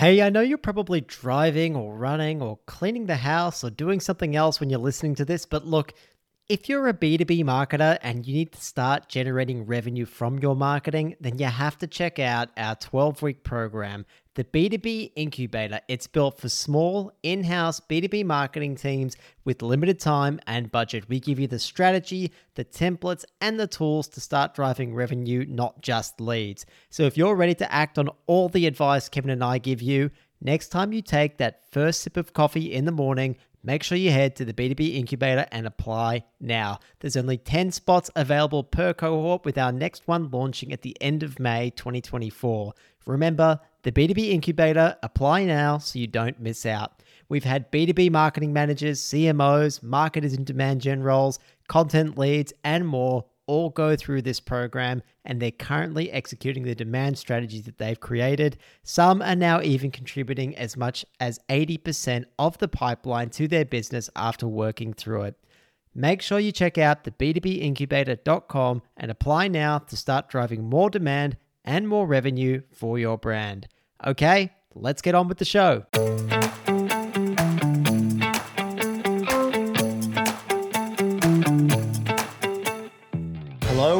Hey, I know you're probably driving or running or cleaning the house or doing something else when you're listening to this, but look, if you're a B2B marketer and you need to start generating revenue from your marketing, then you have to check out our 12 week program the B2B Incubator. It's built for small, in house B2B marketing teams with limited time and budget. We give you the strategy, the templates, and the tools to start driving revenue, not just leads. So if you're ready to act on all the advice Kevin and I give you, next time you take that first sip of coffee in the morning, Make sure you head to the B2B Incubator and apply now. There's only 10 spots available per cohort, with our next one launching at the end of May 2024. Remember, the B2B Incubator, apply now so you don't miss out. We've had B2B marketing managers, CMOs, marketers in demand gen roles, content leads, and more all go through this program and they're currently executing the demand strategies that they've created. Some are now even contributing as much as 80% of the pipeline to their business after working through it. Make sure you check out the b2bincubator.com and apply now to start driving more demand and more revenue for your brand. Okay, let's get on with the show.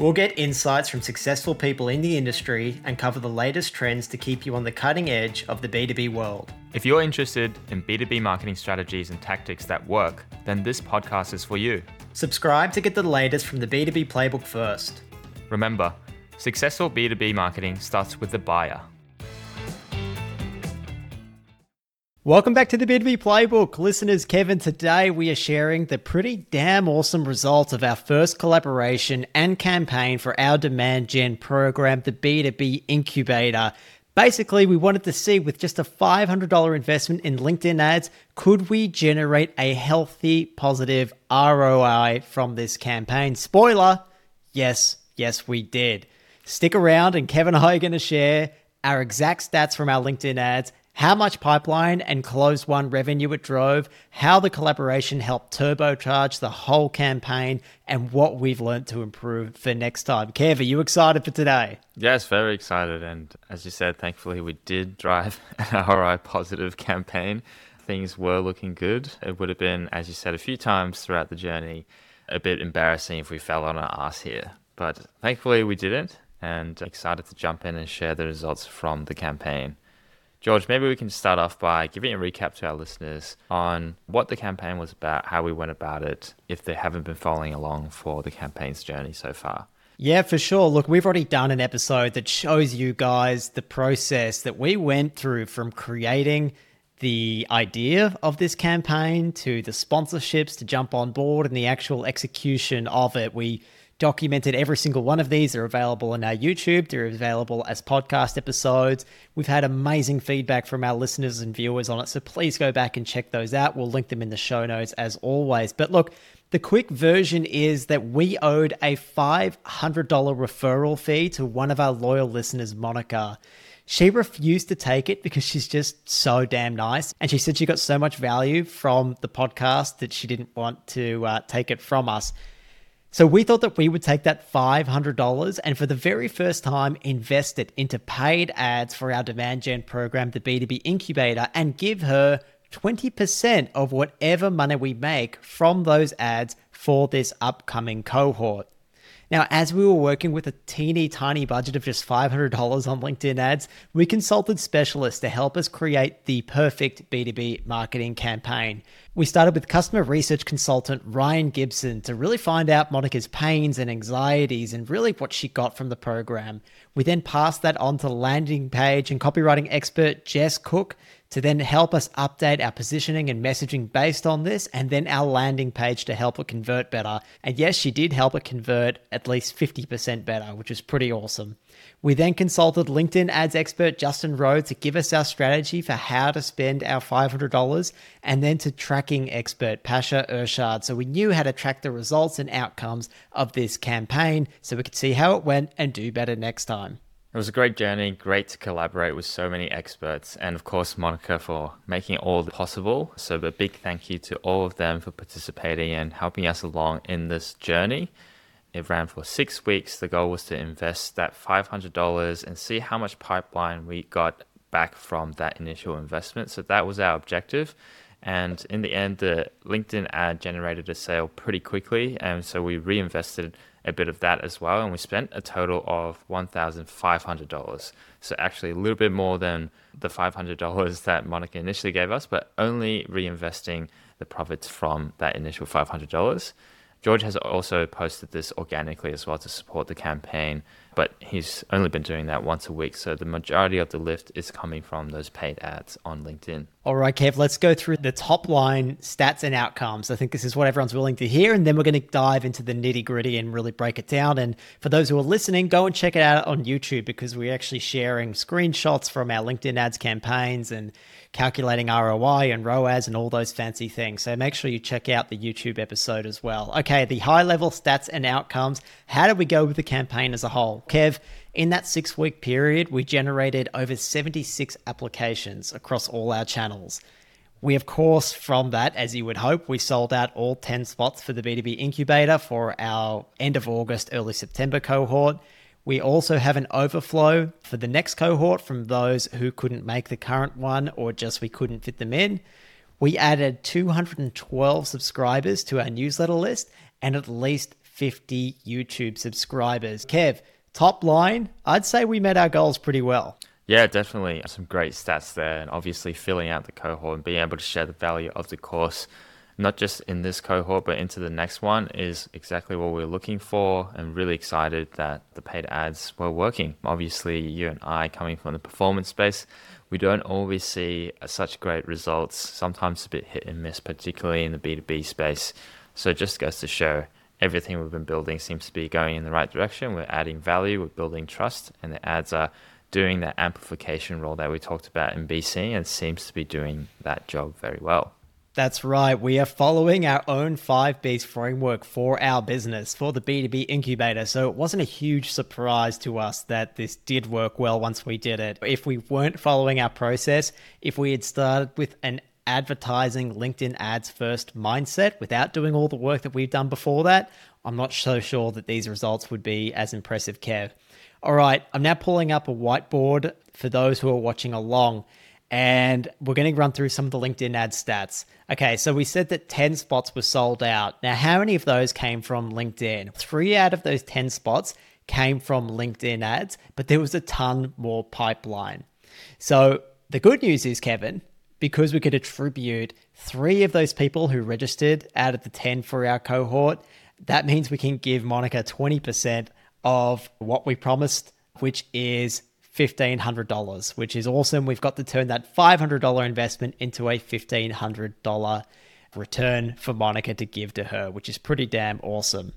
We'll get insights from successful people in the industry and cover the latest trends to keep you on the cutting edge of the B2B world. If you're interested in B2B marketing strategies and tactics that work, then this podcast is for you. Subscribe to get the latest from the B2B playbook first. Remember, Successful B2B marketing starts with the buyer. Welcome back to the B2B Playbook. Listeners, Kevin, today we are sharing the pretty damn awesome results of our first collaboration and campaign for our demand gen program, the B2B Incubator. Basically, we wanted to see with just a $500 investment in LinkedIn ads, could we generate a healthy, positive ROI from this campaign? Spoiler, yes, yes, we did. Stick around, and Kevin and I are going to share our exact stats from our LinkedIn ads, how much pipeline and close one revenue it drove, how the collaboration helped turbocharge the whole campaign, and what we've learned to improve for next time. Kev, are you excited for today? Yes, very excited. And as you said, thankfully, we did drive an ROI positive campaign. Things were looking good. It would have been, as you said, a few times throughout the journey, a bit embarrassing if we fell on our ass here. But thankfully, we didn't and excited to jump in and share the results from the campaign. George, maybe we can start off by giving a recap to our listeners on what the campaign was about, how we went about it, if they haven't been following along for the campaign's journey so far. Yeah, for sure. Look, we've already done an episode that shows you guys the process that we went through from creating the idea of this campaign to the sponsorships to jump on board and the actual execution of it. We documented every single one of these. They're available on our YouTube, they're available as podcast episodes. We've had amazing feedback from our listeners and viewers on it, so please go back and check those out. We'll link them in the show notes as always. But look, the quick version is that we owed a $500 referral fee to one of our loyal listeners, Monica. She refused to take it because she's just so damn nice. And she said she got so much value from the podcast that she didn't want to uh, take it from us. So we thought that we would take that $500 and for the very first time invest it into paid ads for our demand gen program, the B2B incubator, and give her 20% of whatever money we make from those ads for this upcoming cohort. Now, as we were working with a teeny tiny budget of just $500 on LinkedIn ads, we consulted specialists to help us create the perfect B2B marketing campaign. We started with customer research consultant Ryan Gibson to really find out Monica's pains and anxieties and really what she got from the program. We then passed that on to landing page and copywriting expert Jess Cook to then help us update our positioning and messaging based on this, and then our landing page to help it convert better. And yes, she did help it convert at least 50% better, which is pretty awesome. We then consulted LinkedIn ads expert Justin Rowe to give us our strategy for how to spend our $500 and then to tracking expert Pasha Irshad. So we knew how to track the results and outcomes of this campaign so we could see how it went and do better next time. It was a great journey, great to collaborate with so many experts, and of course, Monica for making all possible. So, a big thank you to all of them for participating and helping us along in this journey. It ran for six weeks. The goal was to invest that $500 and see how much pipeline we got back from that initial investment. So that was our objective. And in the end, the LinkedIn ad generated a sale pretty quickly. And so we reinvested a bit of that as well. And we spent a total of $1,500. So actually, a little bit more than the $500 that Monica initially gave us, but only reinvesting the profits from that initial $500. George has also posted this organically as well to support the campaign, but he's only been doing that once a week. So the majority of the lift is coming from those paid ads on LinkedIn. All right, Kev, let's go through the top line stats and outcomes. I think this is what everyone's willing to hear. And then we're going to dive into the nitty gritty and really break it down. And for those who are listening, go and check it out on YouTube because we're actually sharing screenshots from our LinkedIn ads campaigns and calculating ROI and ROAS and all those fancy things. So make sure you check out the YouTube episode as well. Okay, the high level stats and outcomes. How did we go with the campaign as a whole? Kev, in that six week period, we generated over 76 applications across all our channels. We, of course, from that, as you would hope, we sold out all 10 spots for the B2B incubator for our end of August, early September cohort. We also have an overflow for the next cohort from those who couldn't make the current one or just we couldn't fit them in. We added 212 subscribers to our newsletter list and at least 50 YouTube subscribers. Kev, top line, I'd say we met our goals pretty well. Yeah, definitely. Some great stats there, and obviously filling out the cohort and being able to share the value of the course not just in this cohort, but into the next one is exactly what we're looking for and really excited that the paid ads were working. Obviously, you and I coming from the performance space, we don't always see uh, such great results, sometimes a bit hit and miss, particularly in the B2B space. So it just goes to show everything we've been building seems to be going in the right direction. We're adding value, we're building trust, and the ads are doing that amplification role that we talked about in BC and seems to be doing that job very well. That's right. We are following our own 5Bs framework for our business, for the B2B incubator. So it wasn't a huge surprise to us that this did work well once we did it. If we weren't following our process, if we had started with an advertising LinkedIn ads first mindset without doing all the work that we've done before that, I'm not so sure that these results would be as impressive, Kev. All right, I'm now pulling up a whiteboard for those who are watching along and we're going to run through some of the LinkedIn ad stats. Okay, so we said that 10 spots were sold out. Now, how many of those came from LinkedIn? Three out of those 10 spots came from LinkedIn ads, but there was a ton more pipeline. So the good news is, Kevin, because we could attribute three of those people who registered out of the 10 for our cohort, that means we can give Monica 20% of what we promised, which is $1,500, which is awesome. We've got to turn that $500 investment into a $1,500 return for Monica to give to her, which is pretty damn awesome.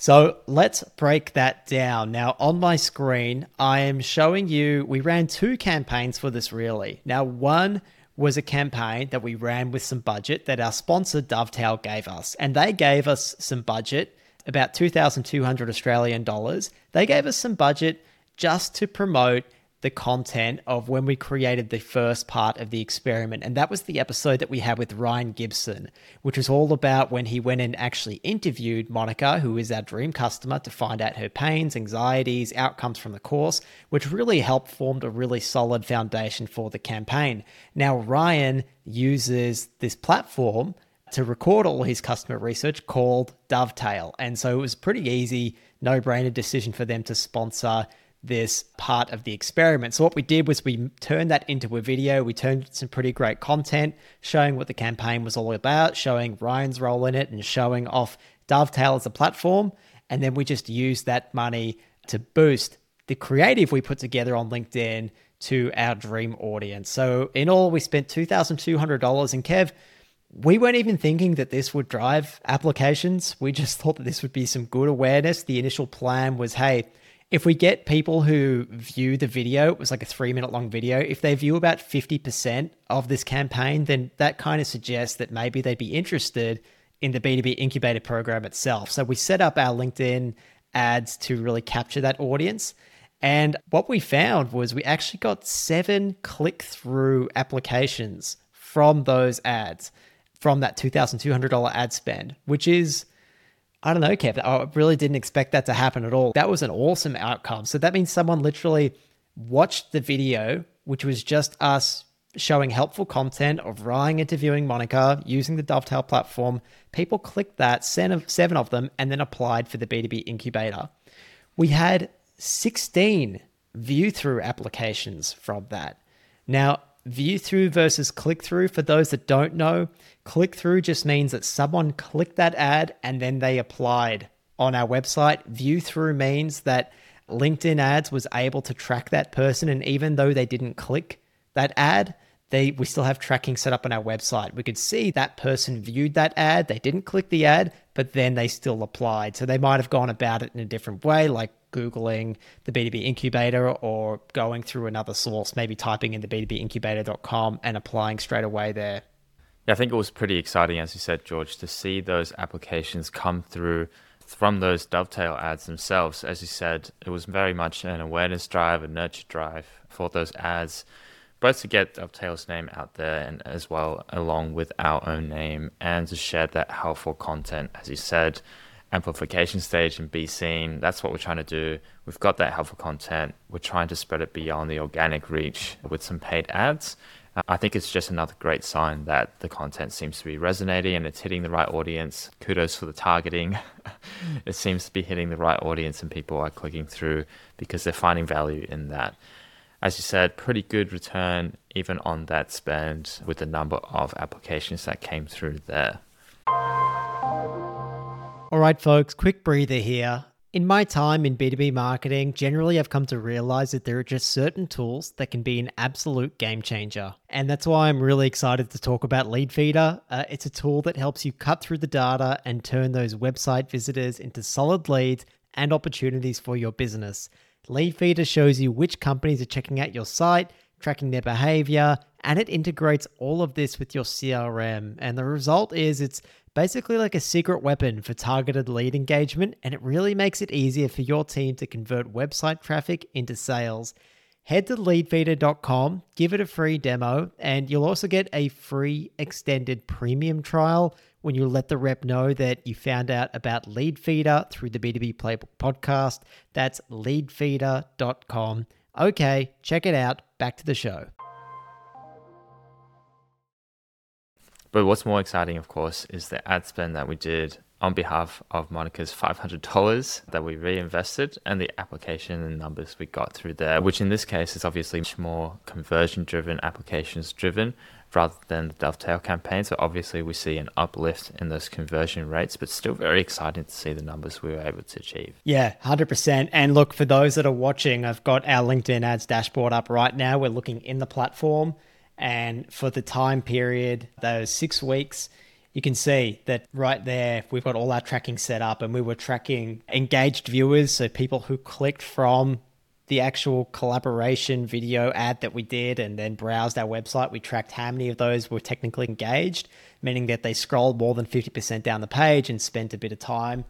So let's break that down. Now, on my screen, I am showing you, we ran two campaigns for this really. Now, one was a campaign that we ran with some budget that our sponsor Dovetail gave us, and they gave us some budget, about 2,200 Australian dollars. They gave us some budget just to promote the content of when we created the first part of the experiment. And that was the episode that we had with Ryan Gibson, which was all about when he went and actually interviewed Monica, who is our dream customer, to find out her pains, anxieties, outcomes from the course, which really helped form a really solid foundation for the campaign. Now, Ryan uses this platform to record all his customer research called Dovetail. And so it was pretty easy, no brainer decision for them to sponsor this part of the experiment. So what we did was we turned that into a video. We turned some pretty great content showing what the campaign was all about, showing Ryan's role in it and showing off Dovetail as a platform. And then we just used that money to boost the creative we put together on LinkedIn to our dream audience. So in all, we spent $2,200 and Kev, we weren't even thinking that this would drive applications. We just thought that this would be some good awareness. The initial plan was, hey, if we get people who view the video, it was like a three minute long video, if they view about 50% of this campaign, then that kind of suggests that maybe they'd be interested in the B2B incubator program itself. So we set up our LinkedIn ads to really capture that audience. And what we found was we actually got seven click through applications from those ads, from that $2,200 ad spend, which is, I don't know, Kev, I really didn't expect that to happen at all. That was an awesome outcome. So that means someone literally watched the video, which was just us showing helpful content of Ryan interviewing Monica using the Dovetail platform. People clicked that, seven of them, and then applied for the B2B incubator. We had 16 view through applications from that. Now, view through versus click through, for those that don't know, click through just means that someone clicked that ad and then they applied on our website. View through means that LinkedIn ads was able to track that person. And even though they didn't click that ad, they we still have tracking set up on our website. We could see that person viewed that ad, they didn't click the ad, but then they still applied. So they might have gone about it in a different way, like Googling the B2B incubator or going through another source, maybe typing in the B2Bincubator.com and applying straight away there. Yeah, I think it was pretty exciting, as you said, George, to see those applications come through from those dovetail ads themselves. As you said, it was very much an awareness drive, a nurture drive for those ads, both to get Dovetail's name out there and as well along with our own name and to share that helpful content, as you said amplification stage and be seen. That's what we're trying to do. We've got that helpful content. We're trying to spread it beyond the organic reach with some paid ads. Uh, I think it's just another great sign that the content seems to be resonating and it's hitting the right audience. Kudos for the targeting. it seems to be hitting the right audience and people are clicking through because they're finding value in that. As you said, pretty good return even on that spend with the number of applications that came through there. All right, folks, quick breather here. In my time in B2B marketing, generally I've come to realize that there are just certain tools that can be an absolute game changer. And that's why I'm really excited to talk about Leadfeeder. Uh, it's a tool that helps you cut through the data and turn those website visitors into solid leads and opportunities for your business. Leadfeeder shows you which companies are checking out your site, tracking their behavior, and it integrates all of this with your CRM. And the result is it's basically like a secret weapon for targeted lead engagement, and it really makes it easier for your team to convert website traffic into sales. Head to leadfeeder.com, give it a free demo, and you'll also get a free extended premium trial when you let the rep know that you found out about Leadfeeder through the B2B Playbook podcast. That's leadfeeder.com. Okay, check it out. Back to the show. But what's more exciting, of course, is the ad spend that we did on behalf of Monica's $500 that we reinvested and the application and numbers we got through there, which in this case is obviously much more conversion driven, applications driven rather than the dovetail campaign. So obviously we see an uplift in those conversion rates, but still very exciting to see the numbers we were able to achieve. Yeah, 100%. And look, for those that are watching, I've got our LinkedIn ads dashboard up right now. We're looking in the platform and for the time period, those six weeks, you can see that right there, we've got all our tracking set up and we were tracking engaged viewers. So people who clicked from the actual collaboration video ad that we did and then browsed our website. We tracked how many of those were technically engaged, meaning that they scrolled more than 50% down the page and spent a bit of time.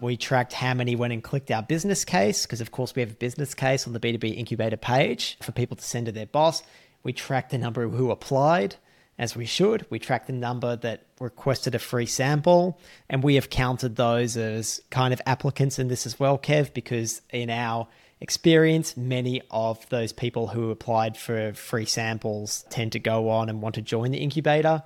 We tracked how many went and clicked our business case, because of course we have a business case on the B2B incubator page for people to send to their boss. We track the number who applied, as we should. We track the number that requested a free sample, and we have counted those as kind of applicants in this as well, Kev, because in our experience, many of those people who applied for free samples tend to go on and want to join the incubator.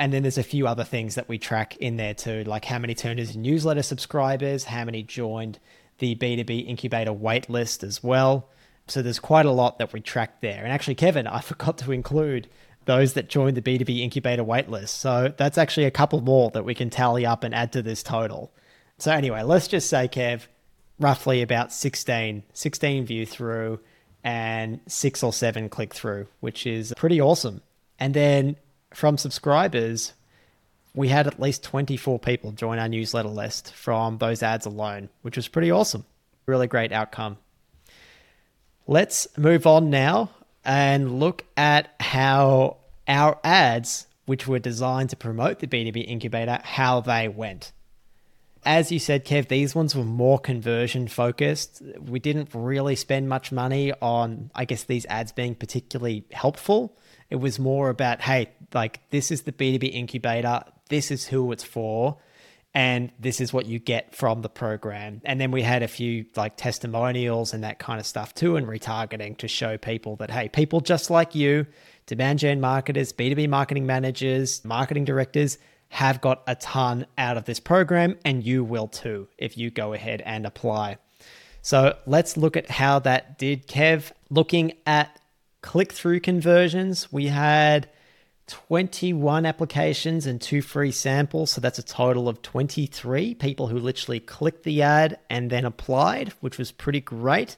And then there's a few other things that we track in there too, like how many turned into newsletter subscribers, how many joined the B2B incubator waitlist as well. So there's quite a lot that we tracked there. And actually, Kevin, I forgot to include those that joined the B2B incubator waitlist. So that's actually a couple more that we can tally up and add to this total. So anyway, let's just say, Kev, roughly about 16, 16 view through, and six or seven click through, which is pretty awesome. And then from subscribers, we had at least 24 people join our newsletter list from those ads alone, which was pretty awesome. Really great outcome. Let's move on now and look at how our ads, which were designed to promote the B2B incubator, how they went. As you said, Kev, these ones were more conversion focused. We didn't really spend much money on, I guess, these ads being particularly helpful. It was more about, hey, like this is the B2B incubator, this is who it's for, and this is what you get from the program. And then we had a few like testimonials and that kind of stuff too, and retargeting to show people that, hey, people just like you, demand gen marketers, B2B marketing managers, marketing directors, have got a ton out of this program, and you will too if you go ahead and apply. So let's look at how that did, Kev. Looking at click through conversions, we had 21 applications and two free samples. So that's a total of 23 people who literally clicked the ad and then applied, which was pretty great.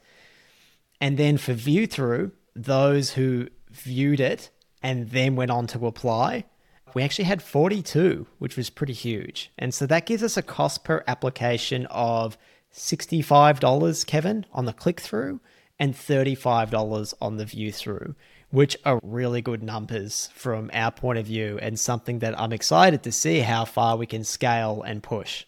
And then for view through, those who viewed it and then went on to apply, we actually had 42, which was pretty huge. And so that gives us a cost per application of $65, Kevin, on the click through and $35 on the view through, which are really good numbers from our point of view and something that I'm excited to see how far we can scale and push.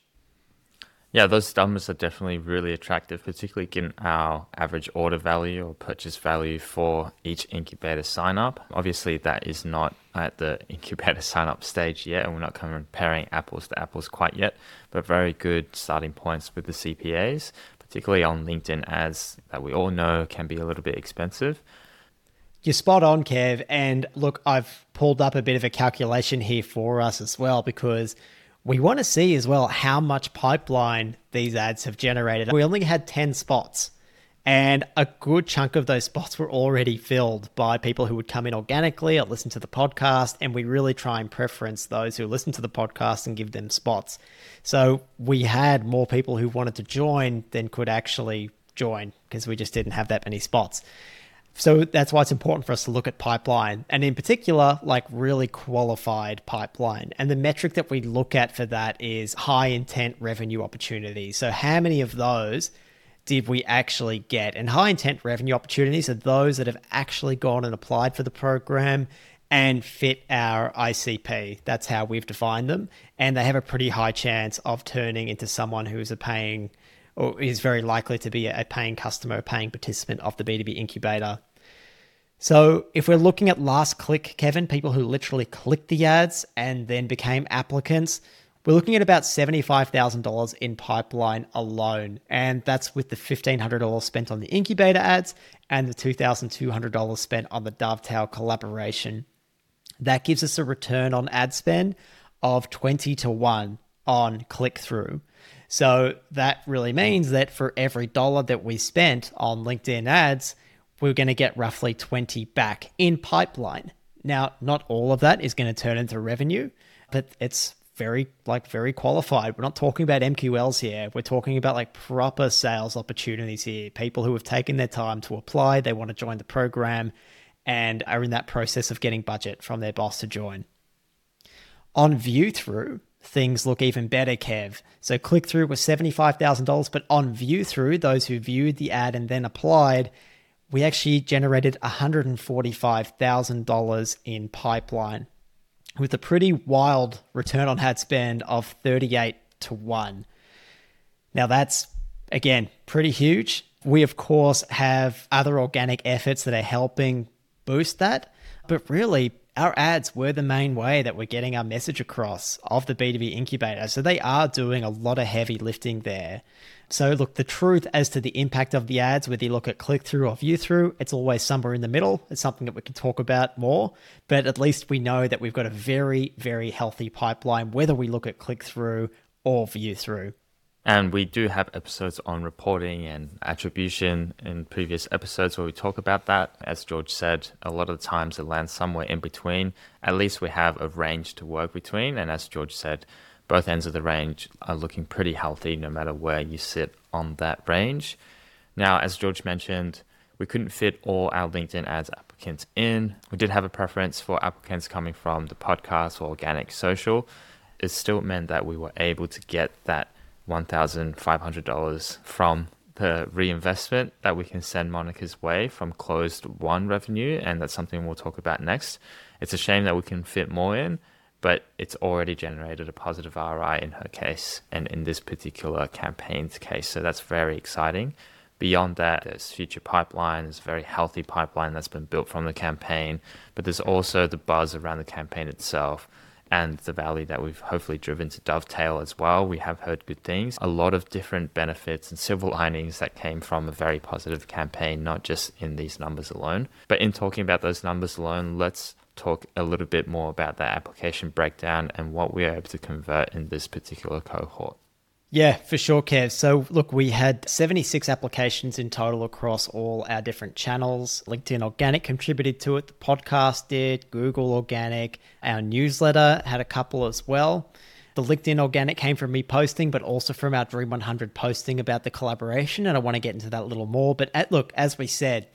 Yeah, those numbers are definitely really attractive, particularly given our average order value or purchase value for each incubator sign up. Obviously, that is not at the incubator sign up stage yet, and we're not comparing apples to apples quite yet, but very good starting points with the CPAs, particularly on LinkedIn ads that we all know can be a little bit expensive. You're spot on, Kev. And look, I've pulled up a bit of a calculation here for us as well because we want to see as well how much pipeline these ads have generated. We only had 10 spots, and a good chunk of those spots were already filled by people who would come in organically or listen to the podcast. And we really try and preference those who listen to the podcast and give them spots. So we had more people who wanted to join than could actually join because we just didn't have that many spots. So that's why it's important for us to look at pipeline and in particular, like really qualified pipeline. And the metric that we look at for that is high intent revenue opportunities. So, how many of those did we actually get? And high intent revenue opportunities are those that have actually gone and applied for the program and fit our ICP. That's how we've defined them. And they have a pretty high chance of turning into someone who is a paying or is very likely to be a paying customer, a paying participant of the B2B incubator. So, if we're looking at last click, Kevin, people who literally clicked the ads and then became applicants, we're looking at about $75,000 in pipeline alone. And that's with the $1,500 spent on the incubator ads and the $2,200 spent on the Dovetail collaboration. That gives us a return on ad spend of 20 to 1 on click through. So that really means that for every dollar that we spent on LinkedIn ads, we're going to get roughly 20 back in pipeline. Now, not all of that is going to turn into revenue, but it's very like very qualified. We're not talking about MQLs here. We're talking about like proper sales opportunities here. People who have taken their time to apply, they want to join the program and are in that process of getting budget from their boss to join. On view through, things look even better, Kev. So click through was $75,000, but on view through, those who viewed the ad and then applied, we actually generated $145,000 in pipeline with a pretty wild return on ad spend of 38 to 1. Now that's again pretty huge. We of course have other organic efforts that are helping boost that, but really our ads were the main way that we're getting our message across of the B2B incubator. So they are doing a lot of heavy lifting there. So, look, the truth as to the impact of the ads, whether you look at click through or view through, it's always somewhere in the middle. It's something that we can talk about more, but at least we know that we've got a very, very healthy pipeline, whether we look at click through or view through. And we do have episodes on reporting and attribution in previous episodes where we talk about that. As George said, a lot of the times it lands somewhere in between. At least we have a range to work between. And as George said, both ends of the range are looking pretty healthy no matter where you sit on that range. Now, as George mentioned, we couldn't fit all our LinkedIn ads applicants in. We did have a preference for applicants coming from the podcast or organic social. It still meant that we were able to get that $1,500 from the reinvestment that we can send Monica's way from closed won revenue. And that's something we'll talk about next. It's a shame that we can fit more in, but it's already generated a positive ROI in her case and in this particular campaign's case. So that's very exciting. Beyond that, there's future pipeline, there's a very healthy pipeline that's been built from the campaign, but there's also the buzz around the campaign itself and the value that we've hopefully driven to Dovetail as well. We have heard good things, a lot of different benefits and silver linings that came from a very positive campaign, not just in these numbers alone. But in talking about those numbers alone, let's talk a little bit more about that application breakdown and what we are able to convert in this particular cohort. Yeah, for sure, Kev. So, look, we had 76 applications in total across all our different channels. LinkedIn Organic contributed to it, the podcast did, Google Organic, our newsletter had a couple as well. The LinkedIn Organic came from me posting, but also from our Dream 100 posting about the collaboration. And I want to get into that a little more. But at, look, as we said,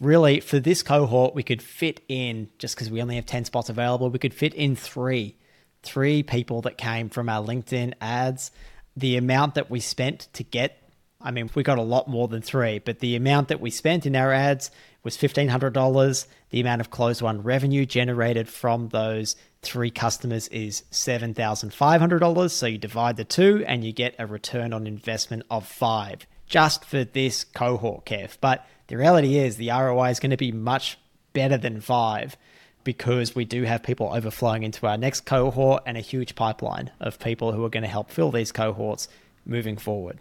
really for this cohort, we could fit in, just because we only have 10 spots available, we could fit in three, three people that came from our LinkedIn ads. The amount that we spent to get, I mean, we got a lot more than three, but the amount that we spent in our ads was $1,500. The amount of closed won revenue generated from those three customers is $7,500. So you divide the two and you get a return on investment of five just for this cohort, Kev. But the reality is the ROI is going to be much better than five because we do have people overflowing into our next cohort and a huge pipeline of people who are going to help fill these cohorts moving forward.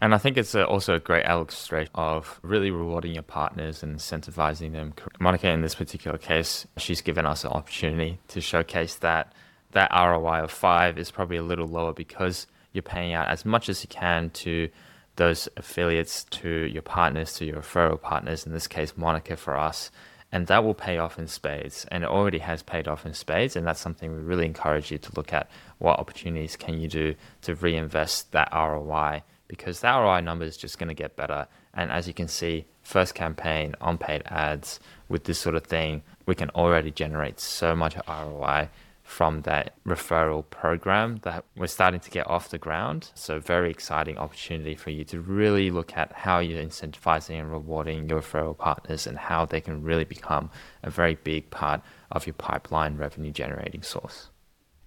And I think it's uh, also a great illustration of really rewarding your partners and incentivizing them. Monica, in this particular case, she's given us an opportunity to showcase that that ROI of five is probably a little lower because you're paying out as much as you can to those affiliates to your partners, to your referral partners, in this case, Monica for us. And that will pay off in spades. And it already has paid off in spades. And that's something we really encourage you to look at what opportunities can you do to reinvest that ROI because that ROI number is just going to get better. And as you can see, first campaign on paid ads with this sort of thing, we can already generate so much ROI from that referral program that we're starting to get off the ground. So, very exciting opportunity for you to really look at how you're incentivizing and rewarding your referral partners and how they can really become a very big part of your pipeline revenue generating source.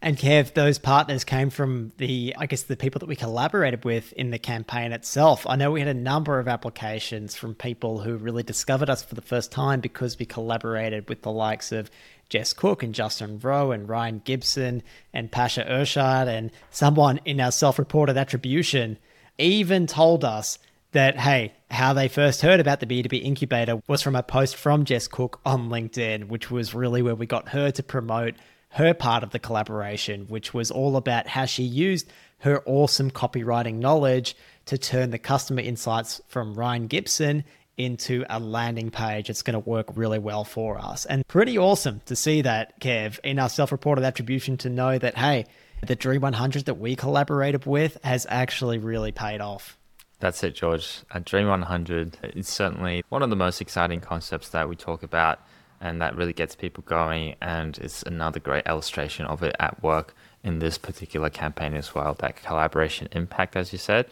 And Kev, those partners came from the, I guess, the people that we collaborated with in the campaign itself. I know we had a number of applications from people who really discovered us for the first time because we collaborated with the likes of Jess Cook and Justin Rowe and Ryan Gibson and Pasha Irshad and someone in our self-reported attribution even told us that hey, how they first heard about the B2B incubator was from a post from Jess Cook on LinkedIn, which was really where we got her to promote her part of the collaboration, which was all about how she used her awesome copywriting knowledge to turn the customer insights from Ryan Gibson into a landing page it's going to work really well for us. And pretty awesome to see that, Kev, in our self reported attribution to know that, hey, the Dream 100 that we collaborated with has actually really paid off. That's it, George. A Dream 100 is certainly one of the most exciting concepts that we talk about, and that really gets people going. And it's another great illustration of it at work in this particular campaign as well. That collaboration impact, as you said,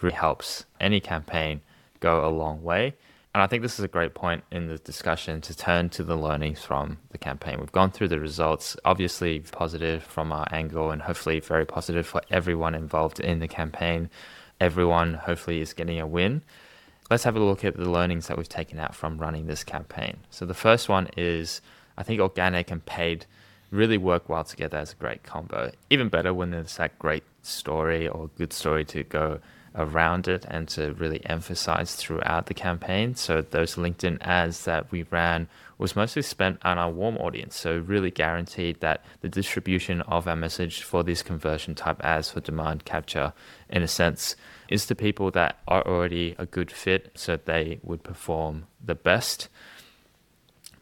really helps any campaign go a long way. And I think this is a great point in the discussion to turn to the learnings from the campaign. We've gone through the results, obviously positive from our angle, and hopefully very positive for everyone involved in the campaign. Everyone hopefully is getting a win. Let's have a look at the learnings that we've taken out from running this campaign. So the first one is I think organic and paid really work well together as a great combo. Even better when there's that great story or good story to go around it and to really emphasize throughout the campaign. So those LinkedIn ads that we ran was mostly spent on our warm audience. So really guaranteed that the distribution of our message for these conversion type ads for demand capture, in a sense, is to people that are already a good fit, so they would perform the best.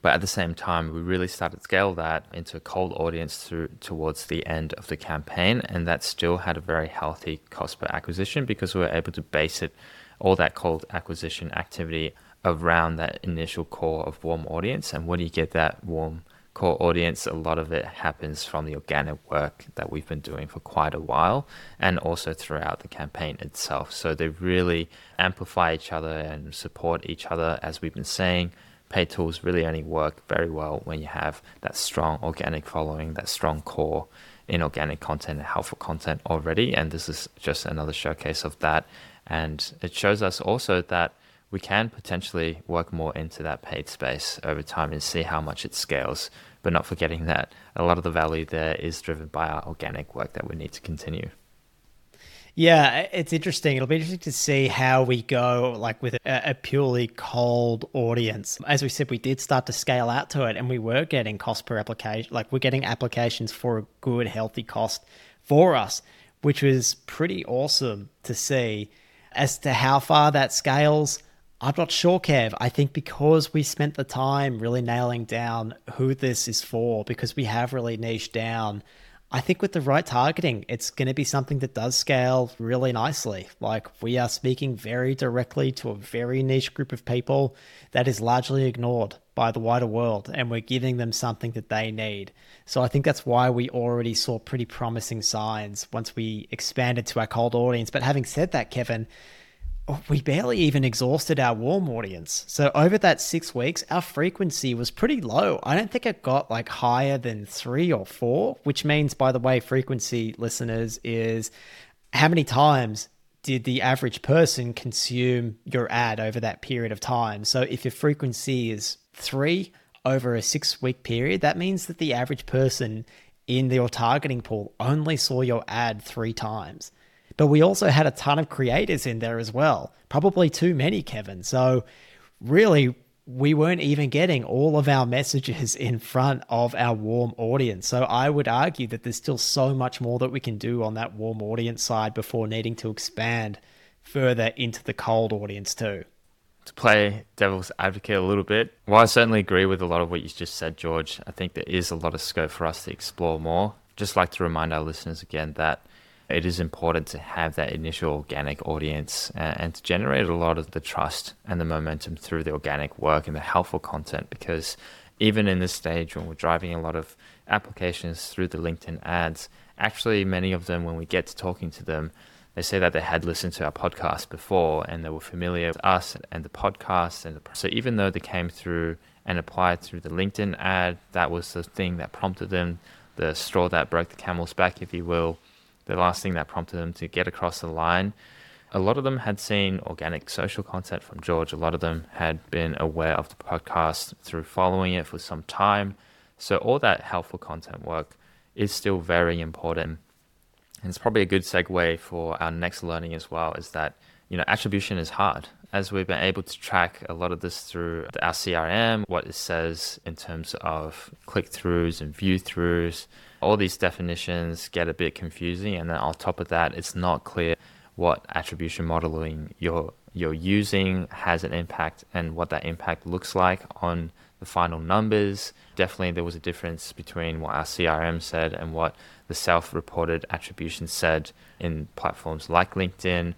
But at the same time, we really started to scale that into a cold audience through towards the end of the campaign, and that still had a very healthy cost per acquisition because we were able to base it all that cold acquisition activity around that initial core of warm audience. And when you get that warm core audience, a lot of it happens from the organic work that we've been doing for quite a while and also throughout the campaign itself. So they really amplify each other and support each other, as we've been saying. Paid tools really only work very well when you have that strong organic following, that strong core in organic content and helpful content already. And this is just another showcase of that. And it shows us also that we can potentially work more into that paid space over time and see how much it scales, but not forgetting that a lot of the value there is driven by our organic work that we need to continue. Yeah, it's interesting. It'll be interesting to see how we go, like with a, a, purely cold audience. As we said, we did start to scale out to it, and we were getting cost per application. Like we're getting applications for a good, healthy cost for us, which was pretty awesome to see. As to how far that scales, I'm not sure, Kev. I think because we spent the time really nailing down who this is for, because we have really niched down, I think with the right targeting, it's going to be something that does scale really nicely. Like we are speaking very directly to a very niche group of people that is largely ignored by the wider world, and we're giving them something that they need. So I think that's why we already saw pretty promising signs once we expanded to our cold audience. But having said that, Kevin, we barely even exhausted our warm audience. So over that six weeks, our frequency was pretty low. I don't think it got like higher than three or four, which means, by the way, frequency listeners is how many times did the average person consume your ad over that period of time? So if your frequency is three over a six week period, that means that the average person in your targeting pool only saw your ad three times. But we also had a ton of creators in there as well. Probably too many, Kevin. So really, we weren't even getting all of our messages in front of our warm audience. So I would argue that there's still so much more that we can do on that warm audience side before needing to expand further into the cold audience too. To play devil's advocate a little bit, while I certainly agree with a lot of what you just said, George, I think there is a lot of scope for us to explore more. Just like to remind our listeners again that it is important to have that initial organic audience and, and, to generate a lot of the trust and the momentum through the organic work and the helpful content because even in this stage when we're driving a lot of applications through the LinkedIn ads, actually many of them when we get to talking to them, they say that they had listened to our podcast before and they were familiar with us and the podcast and the, so even though they came through and applied through the LinkedIn ad, that was the thing that prompted them, the straw that broke the camel's back, if you will the last thing that prompted them to get across the line. A lot of them had seen organic social content from George. A lot of them had been aware of the podcast through following it for some time. So, all that helpful content work is still very important. And it's probably a good segue for our next learning as well is that, you know, attribution is hard. As we've been able to track a lot of this through our CRM, what it says in terms of click throughs and view throughs, all these definitions get a bit confusing, and then on top of that, it's not clear what attribution modeling you're you're using has an impact and what that impact looks like on the final numbers. Definitely, there was a difference between what our CRM said and what the self-reported attribution said in platforms like LinkedIn.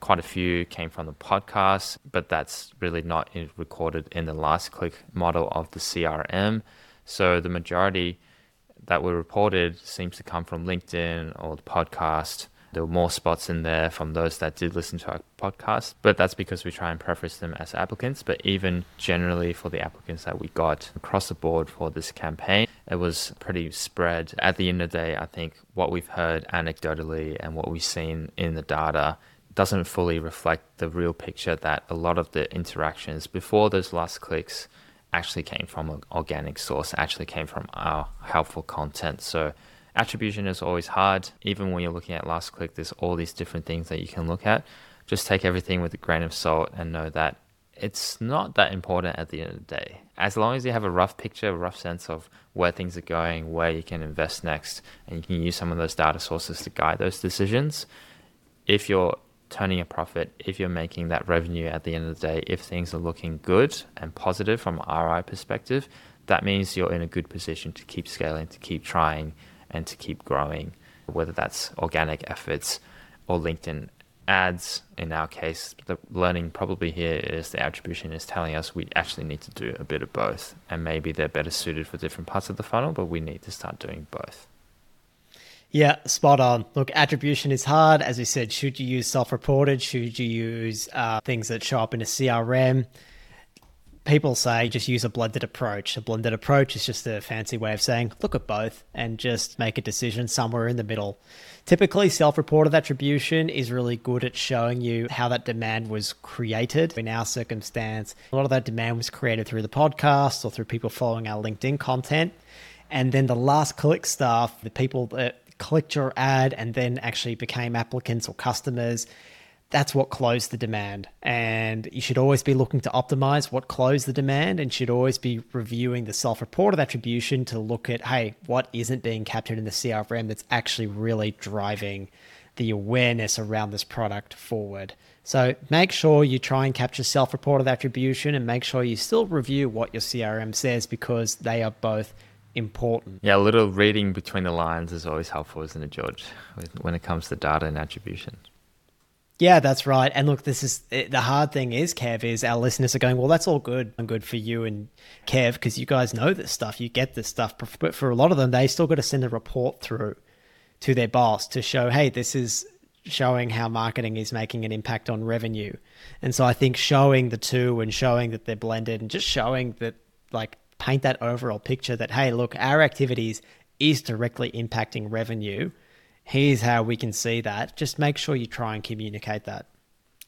Quite a few came from the podcast, but that's really not recorded in the last click model of the CRM. So the majority that were reported seems to come from LinkedIn or the podcast. There were more spots in there from those that did listen to our podcast, but that's because we try and preface them as applicants. But even generally for the applicants that we got across the board for this campaign, it was pretty spread. At the end of the day, I think what we've heard anecdotally and what we've seen in the data doesn't fully reflect the real picture that a lot of the interactions before those last clicks actually came from an organic source, actually came from our helpful content. So attribution is always hard. Even when you're looking at last click, there's all these different things that you can look at. Just take everything with a grain of salt and know that it's not that important at the end of the day. As long as you have a rough picture, a rough sense of where things are going, where you can invest next, and you can use some of those data sources to guide those decisions. If you're turning a profit, if you're making that revenue at the end of the day, if things are looking good and positive from an ROI perspective, that means you're in a good position to keep scaling, to keep trying, and to keep growing, whether that's organic efforts or LinkedIn ads, in our case, the learning probably here is the attribution is telling us we actually need to do a bit of both. And maybe they're better suited for different parts of the funnel, but we need to start doing both. Yeah, spot on. Look, attribution is hard. As we said, should you use self reported? Should you use uh, things that show up in a CRM? People say just use a blended approach. A blended approach is just a fancy way of saying look at both and just make a decision somewhere in the middle. Typically, self reported attribution is really good at showing you how that demand was created. In our circumstance, a lot of that demand was created through the podcast or through people following our LinkedIn content. And then the last click stuff, the people that clicked your ad and then actually became applicants or customers, that's what closed the demand. And you should always be looking to optimize what closed the demand and should always be reviewing the self reported attribution to look at, hey, what isn't being captured in the CRM that's actually really driving the awareness around this product forward. So make sure you try and capture self reported attribution and make sure you still review what your CRM says because they are both important. Yeah, a little reading between the lines is always helpful, isn't it, George, when it comes to data and attribution? Yeah, that's right. And look, this is eh, the hard thing is, Kev, is our listeners are going, well, that's all good and good for you and Kev, because you guys know this stuff, you get this stuff. But for a lot of them, they still got to send a report through to their boss to show, hey, this is showing how marketing is making an impact on revenue. And so I think showing the two and showing that they're blended and just showing that, like, paint that overall picture that, hey, look, our activities is directly impacting revenue. Here's how we can see that. Just make sure you try and communicate that.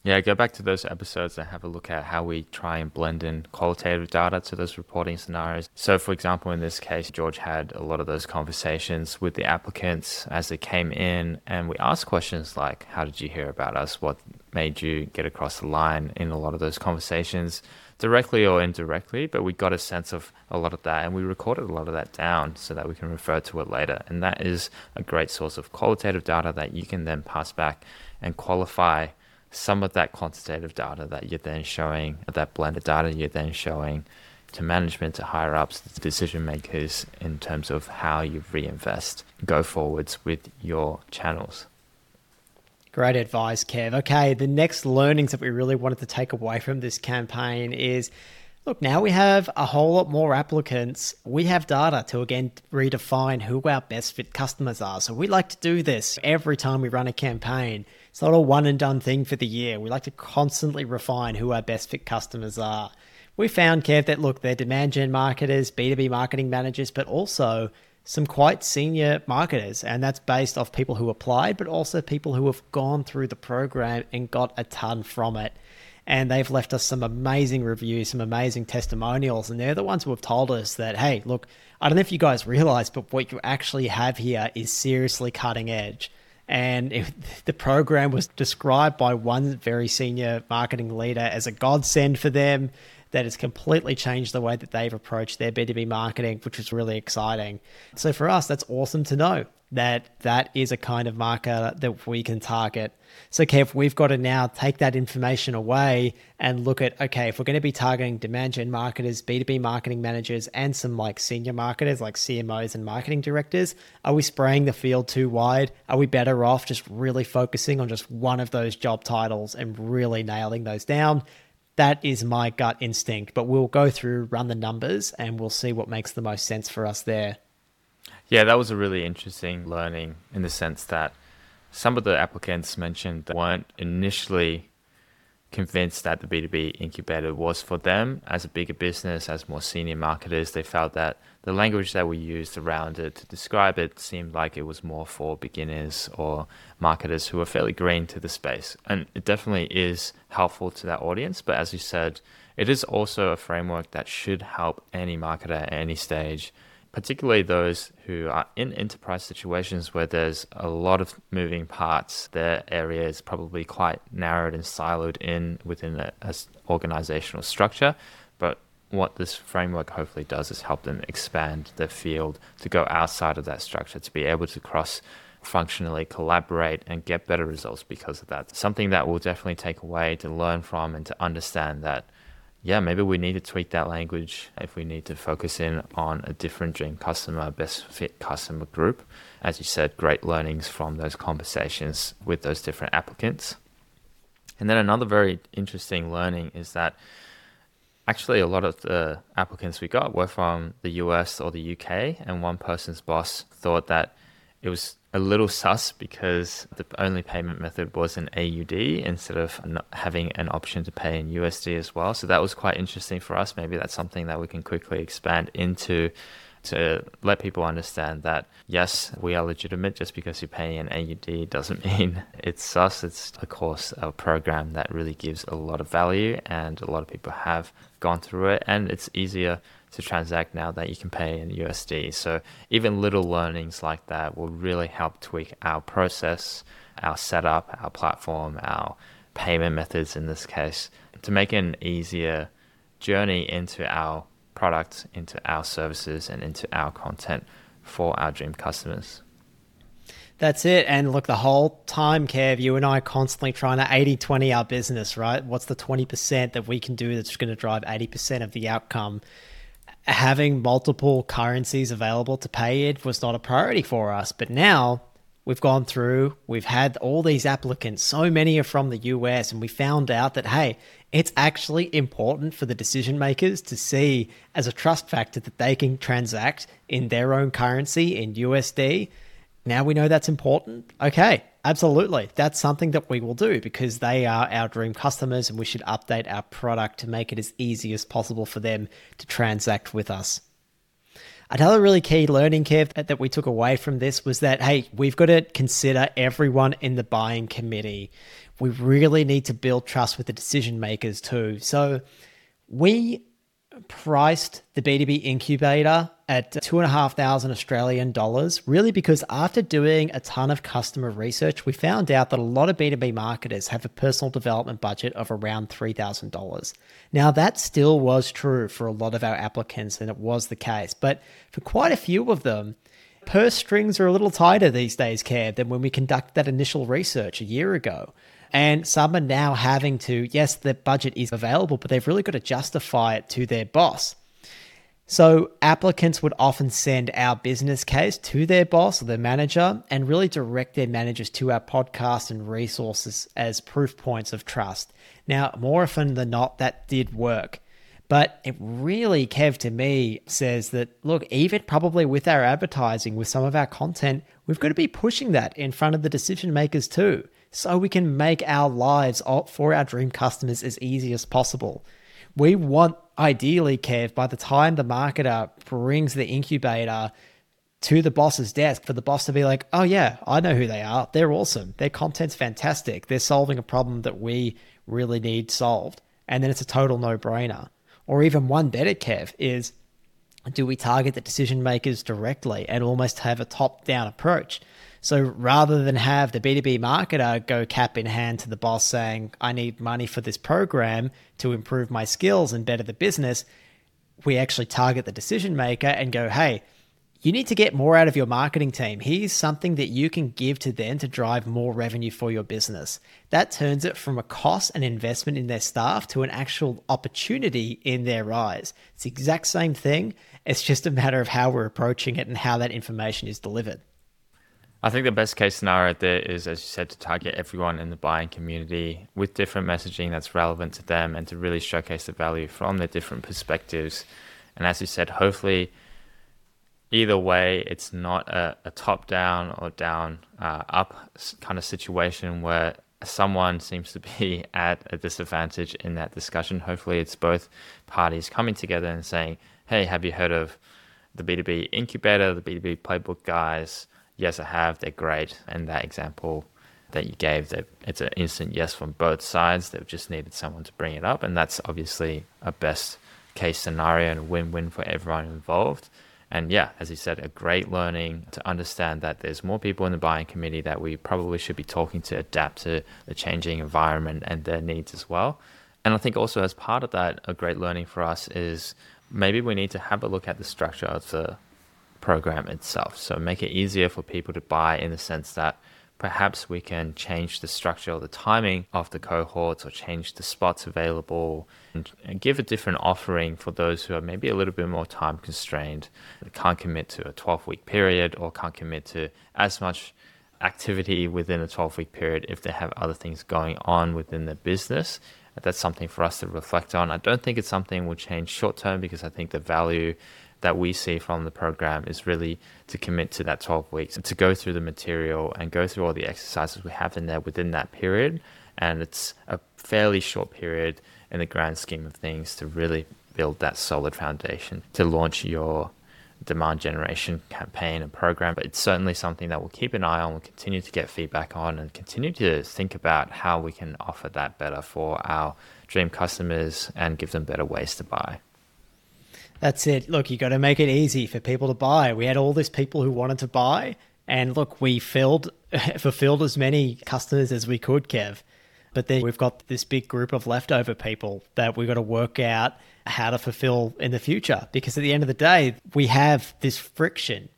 Yeah, go back to those episodes and have a look at how we try and blend in qualitative data to those reporting scenarios. So, for example, in this case, George had a lot of those conversations with the applicants as they came in, and we asked questions like, How did you hear about us? What made you get across the line in a lot of those conversations? Directly or indirectly, but we got a sense of a lot of that and we recorded a lot of that down so that we can refer to it later. And that is a great source of qualitative data that you can then pass back and qualify some of that quantitative data that you're then showing, that blended data you're then showing to management, to higher ups, to decision makers in terms of how you reinvest go forwards with your channels. Great advice, Kev. Okay, the next learnings that we really wanted to take away from this campaign is look, now we have a whole lot more applicants. We have data to again redefine who our best fit customers are. So we like to do this every time we run a campaign. It's not a one and done thing for the year. We like to constantly refine who our best fit customers are. We found, Kev, that look, they're demand gen marketers, B2B marketing managers, but also some quite senior marketers, and that's based off people who applied, but also people who have gone through the program and got a ton from it. And they've left us some amazing reviews, some amazing testimonials, and they're the ones who have told us that, hey, look, I don't know if you guys realize, but what you actually have here is seriously cutting edge. And the program was described by one very senior marketing leader as a godsend for them that has completely changed the way that they've approached their B2B marketing, which is really exciting. So for us, that's awesome to know that that is a kind of marker that we can target. So, Kev, we've got to now take that information away and look at okay, if we're going to be targeting demand gen marketers, B2B marketing managers, and some like senior marketers like CMOs and marketing directors, are we spraying the field too wide? Are we better off just really focusing on just one of those job titles and really nailing those down? That is my gut instinct. But we'll go through, run the numbers, and we'll see what makes the most sense for us there. Yeah, that was a really interesting learning in the sense that some of the applicants mentioned weren't initially convinced that the B2B incubator was for them as a bigger business, as more senior marketers. They felt that the language that we used around it to describe it seemed like it was more for beginners or marketers who are fairly green to the space. And it definitely is helpful to that audience. But as you said, it is also a framework that should help any marketer at any stage particularly those who are in enterprise situations where there's a lot of moving parts. Their area is probably quite narrowed and siloed in within a, a organizational structure. But what this framework hopefully does is help them expand their field to go outside of that structure, to be able to cross functionally collaborate and get better results because of that. Something that we'll definitely take away to learn from and to understand that yeah, maybe we need to tweak that language if we need to focus in on a different dream customer, best fit customer group. As you said, great learnings from those conversations with those different applicants. And then another very interesting learning is that actually a lot of the applicants we got were from the US or the UK, and one person's boss thought that it was a little sus because the only payment method was an AUD instead of having an option to pay in USD as well. So that was quite interesting for us. Maybe that's something that we can quickly expand into to let people understand that yes, we are legitimate. Just because you pay in AUD doesn't mean it's sus. It's of course a program that really gives a lot of value, and a lot of people have gone through it, and it's easier to transact now that you can pay in USD. So even little learnings like that will really help tweak our process, our setup, our platform, our payment methods in this case to make an easier journey into our product, into our services, and into our content for our dream customers. That's it. And look, the whole time, Kev, you and I are constantly trying to 80 20 our business, right? What's the 20% that we can do that's going to drive 80% of the outcome? Having multiple currencies available to pay it was not a priority for us. But now we've gone through, we've had all these applicants, so many are from the US, and we found out that, hey, it's actually important for the decision makers to see as a trust factor that they can transact in their own currency in USD. Now we know that's important. Okay, Absolutely. That's something that we will do because they are our dream customers and we should update our product to make it as easy as possible for them to transact with us. Another really key learning curve that we took away from this was that, hey, we've got to consider everyone in the buying committee. We really need to build trust with the decision makers too. So we priced the B2B incubator at two and a half thousand Australian dollars, really because after doing a ton of customer research, we found out that a lot of B2B marketers have a personal development budget of around $3,000. Now, that still was true for a lot of our applicants, and it was the case, but for quite a few of them, purse strings are a little tighter these days, Kev, than when we conducted that initial research a year ago. And some are now having to, yes, their budget is available, but they've really got to justify it to their boss. So applicants would often send our business case to their boss or their manager and really direct their managers to our podcast and resources as proof points of trust. Now, more often than not, that did work. But it really, Kev, to me, says that look, even probably with our advertising, with some of our content, we've got to be pushing that in front of the decision makers too, so we can make our lives for our dream customers as easy as possible. We want ideally, Kev, by the time the marketer brings the incubator to the boss's desk, for the boss to be like, oh, yeah, I know who they are. They're awesome. Their content's fantastic. They're solving a problem that we really need solved. And then it's a total no brainer. Or even one better, Kev, is do we target the decision makers directly and almost have a top down approach? So rather than have the B2B marketer go cap in hand to the boss saying, I need money for this program to improve my skills and better the business, we actually target the decision maker and go, hey, you need to get more out of your marketing team. Here's something that you can give to them to drive more revenue for your business. That turns it from a cost and investment in their staff to an actual opportunity in their eyes. It's the exact same thing. It's just a matter of how we're approaching it and how that information is delivered. I think the best case scenario there is, as you said, to target everyone in the buying community with different messaging that's relevant to them and to really showcase the value from their different perspectives. And as you said, hopefully, either way, it's not a, a top down or down uh, up kind of situation where someone seems to be at a disadvantage in that discussion. Hopefully, it's both parties coming together and saying, hey, have you heard of the B2B incubator, the B2B playbook guys? Yes, I have. They're great. And that example that you gave, that it's an instant yes from both sides. They've just needed someone to bring it up, and that's obviously a best case scenario and a win-win for everyone involved. And yeah, as you said, a great learning to understand that there's more people in the buying committee that we probably should be talking to adapt to the changing environment and their needs as well. And I think also as part of that, a great learning for us is maybe we need to have a look at the structure of the program itself. So make it easier for people to buy in the sense that perhaps we can change the structure or the timing of the cohorts or change the spots available and, give a different offering for those who are maybe a little bit more time constrained, can't commit to a 12 week period or can't commit to as much activity within a 12 week period if they have other things going on within their business. That's something for us to reflect on. I don't think it's something we'll change short term because I think the value that we see from the program is really to commit to that 12 weeks to go through the material and go through all the exercises we have in there within that period. And it's a fairly short period in the grand scheme of things to really build that solid foundation to launch your demand generation campaign and program. But it's certainly something that we'll keep an eye on, we'll continue to get feedback on, and continue to think about how we can offer that better for our dream customers and give them better ways to buy. That's it. Look, you got to make it easy for people to buy. We had all these people who wanted to buy, and look, we filled fulfilled as many customers as we could, Kev. But then we've got this big group of leftover people that we've got to work out how to fulfill in the future. Because at the end of the day, we have this friction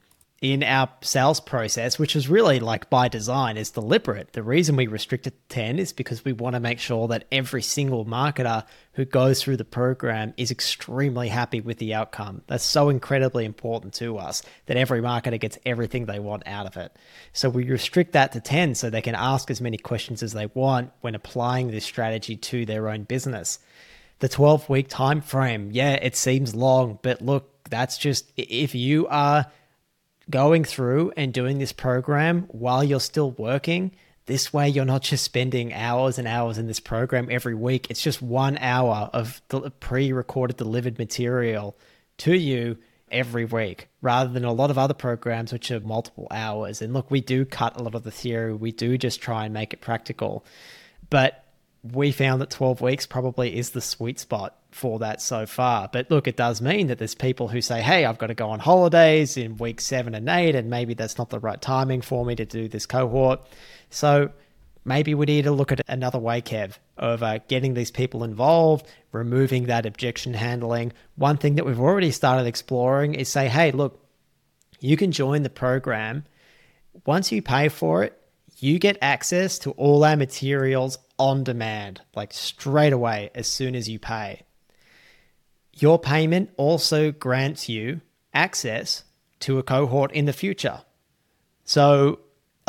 in our sales process, which is really like by design, is deliberate. The reason we restrict it to 10 is because we want to make sure that every single marketer who goes through the program is extremely happy with the outcome. That's so incredibly important to us that every marketer gets everything they want out of it. So we restrict that to 10 so they can ask as many questions as they want when applying this strategy to their own business. The 12 week time frame, yeah, it seems long, but look, that's just if you are going through and doing this program while you're still working. This way, you're not just spending hours and hours in this program every week. It's just one hour of the pre recorded delivered material to you every week rather than a lot of other programs, which are multiple hours. And look, we do cut a lot of the theory, we do just try and make it practical. But we found that 12 weeks probably is the sweet spot for that so far. But look, it does mean that there's people who say, hey, I've got to go on holidays in week seven and eight, and maybe that's not the right timing for me to do this cohort. So maybe we need to look at another way, Kev, of uh, getting these people involved, removing that objection handling. One thing that we've already started exploring is say, hey, look, you can join the program. Once you pay for it, you get access to all our materials on demand, like straight away as soon as you pay. Your payment also grants you access to a cohort in the future. So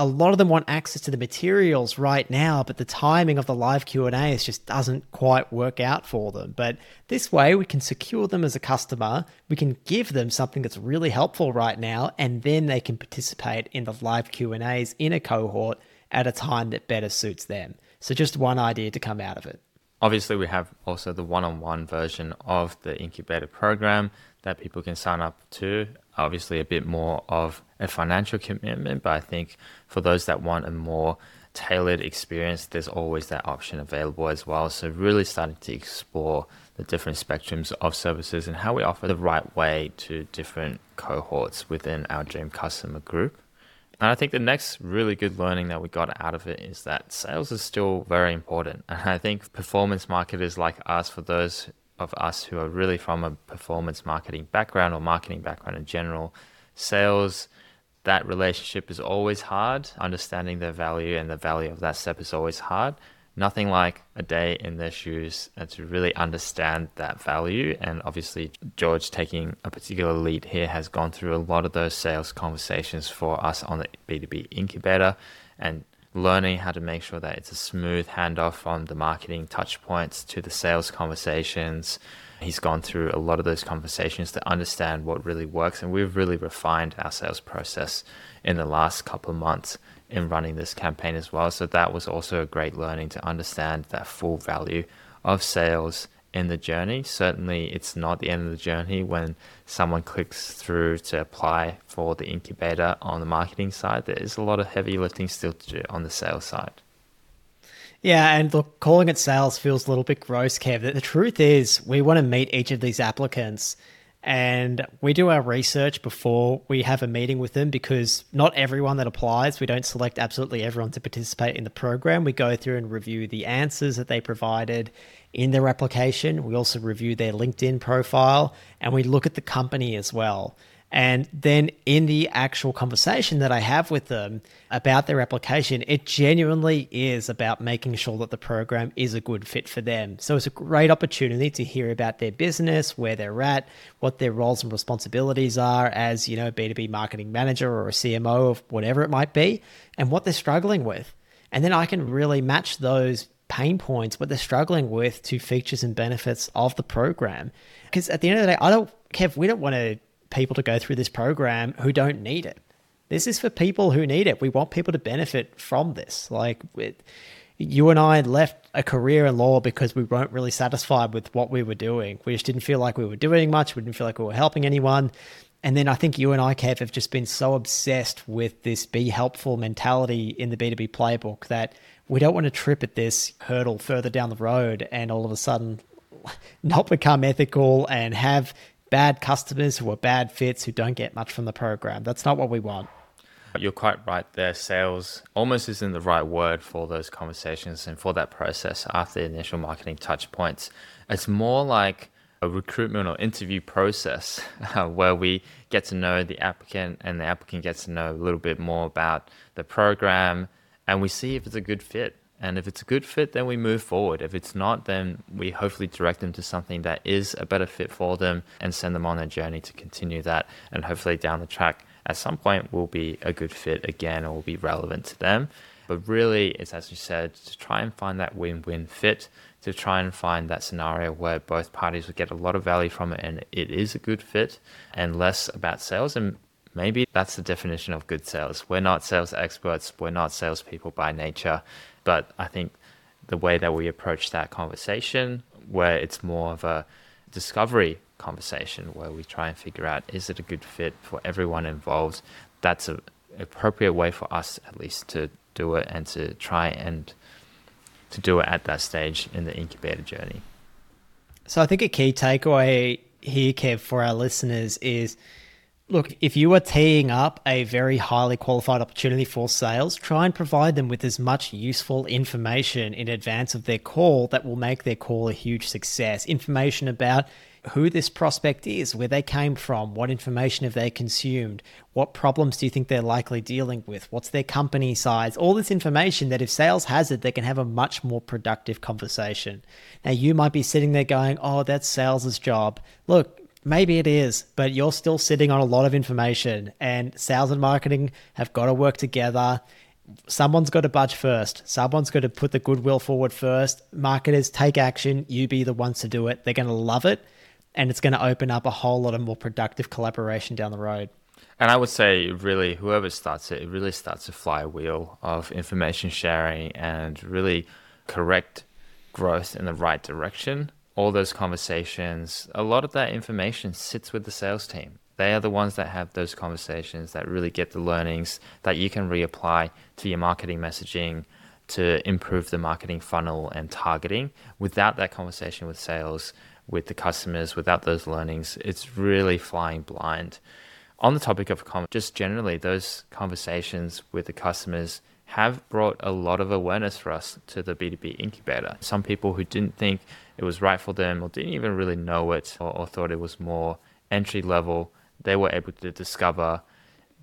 a lot of them want access to the materials right now, but the timing of the live Q&A just doesn't quite work out for them. But this way we can secure them as a customer, we can give them something that's really helpful right now and then they can participate in the live Q&As in a cohort at a time that better suits them. So just one idea to come out of it. Obviously, we have also the one on one version of the incubator program that people can sign up to. Obviously, a bit more of a financial commitment, but I think for those that want a more tailored experience, there's always that option available as well. So, really starting to explore the different spectrums of services and how we offer the right way to different cohorts within our dream customer group. And I think the next really good learning that we got out of it is that sales is still very important. And I think performance marketers like us, for those of us who are really from a performance marketing background or marketing background in general, sales, that relationship is always hard. Understanding their value and the value of that step is always hard nothing like a day in their shoes and to really understand that value. And obviously, George taking a particular lead here has gone through a lot of those sales conversations for us on the B2B incubator and learning how to make sure that it's a smooth handoff from the marketing touch points to the sales conversations. He's gone through a lot of those conversations to understand what really works, and we've really refined our sales process in the last couple of months in running this campaign as well. So that was also a great learning to understand that full value of sales in the journey. Certainly, it's not the end of the journey when someone clicks through to apply for the incubator on the marketing side. There is a lot of heavy lifting still to do on the sales side. Yeah, and look, calling it sales feels a little bit gross, Kev. The truth is, we want to meet each of these applicants and we do our research before we have a meeting with them because not everyone that applies, we don't select absolutely everyone to participate in the program. We go through and review the answers that they provided in their application. We also review their LinkedIn profile and we look at the company as well. And then in the actual conversation that I have with them about their application, it genuinely is about making sure that the program is a good fit for them. So it's a great opportunity to hear about their business, where they're at, what their roles and responsibilities are as, you know, a B2B marketing manager or a CMO of whatever it might be, and what they're struggling with. And then I can really match those pain points, what they're struggling with, to features and benefits of the program. Because at the end of the day, I don't, Kev, we don't want to people to go through this program who don't need it. This is for people who need it. We want people to benefit from this. Like, you and I left a career in law because we weren't really satisfied with what we were doing. We just didn't feel like we were doing much. We didn't feel like we were helping anyone. And then I think you and I, Kev, have just been so obsessed with this be helpful mentality in the B2B playbook that we don't want to trip at this hurdle further down the road and all of a sudden not become ethical and have bad customers who are bad fits who don't get much from the program. That's not what we want. You're quite right there. Sales almost isn't the right word for those conversations and for that process after the initial marketing touch points. It's more like a recruitment or interview process uh, where we get to know the applicant and the applicant gets to know a little bit more about the program and we see if it's a good fit. And if it's a good fit, then we move forward. If it's not, then we hopefully direct them to something that is a better fit for them and send them on a journey to continue that. And hopefully, down the track, at some point, will be a good fit again or will be relevant to them. But really, it's as you said, to try and find that win win fit, to try and find that scenario where both parties will get a lot of value from it and it is a good fit and less about sales. And maybe that's the definition of good sales. We're not sales experts, we're not salespeople by nature but I think the way that we approach that conversation, where it's more of a discovery conversation, where we try and figure out is it a good fit for everyone involved, that's an appropriate way for us at least to do it and to try and to do it at that stage in the incubator journey. So I think a key takeaway here, Kev, for our listeners is Look, if you are teeing up a very highly qualified opportunity for sales, try and provide them with as much useful information in advance of their call that will make their call a huge success. Information about who this prospect is, where they came from, what information have they consumed, what problems do you think they're likely dealing with, what's their company size, all this information that if sales has it, they can have a much more productive conversation. Now, you might be sitting there going, oh, that's sales's job. Look, Maybe it is, but you're still sitting on a lot of information, and sales and marketing have got to work together. Someone's got to budge first. Someone's got to put the goodwill forward first. Marketers take action. You be the ones to do it. They're going to love it, and it's going to open up a whole lot of more productive collaboration down the road. And I would say, really, whoever starts it, it really starts a flywheel of information sharing and really correct growth in the right direction all those conversations, a lot of that information sits with the sales team. They are the ones that have those conversations that really get the learnings that you can reapply to your marketing messaging to improve the marketing funnel and targeting. Without that conversation with sales, with the customers, without those learnings, it's really flying blind. On the topic of just generally, those conversations with the customers have brought a lot of awareness for us to the B2B incubator. Some people who didn't think it was right for them or didn't even really know it or, or thought it was more entry level, they were able to discover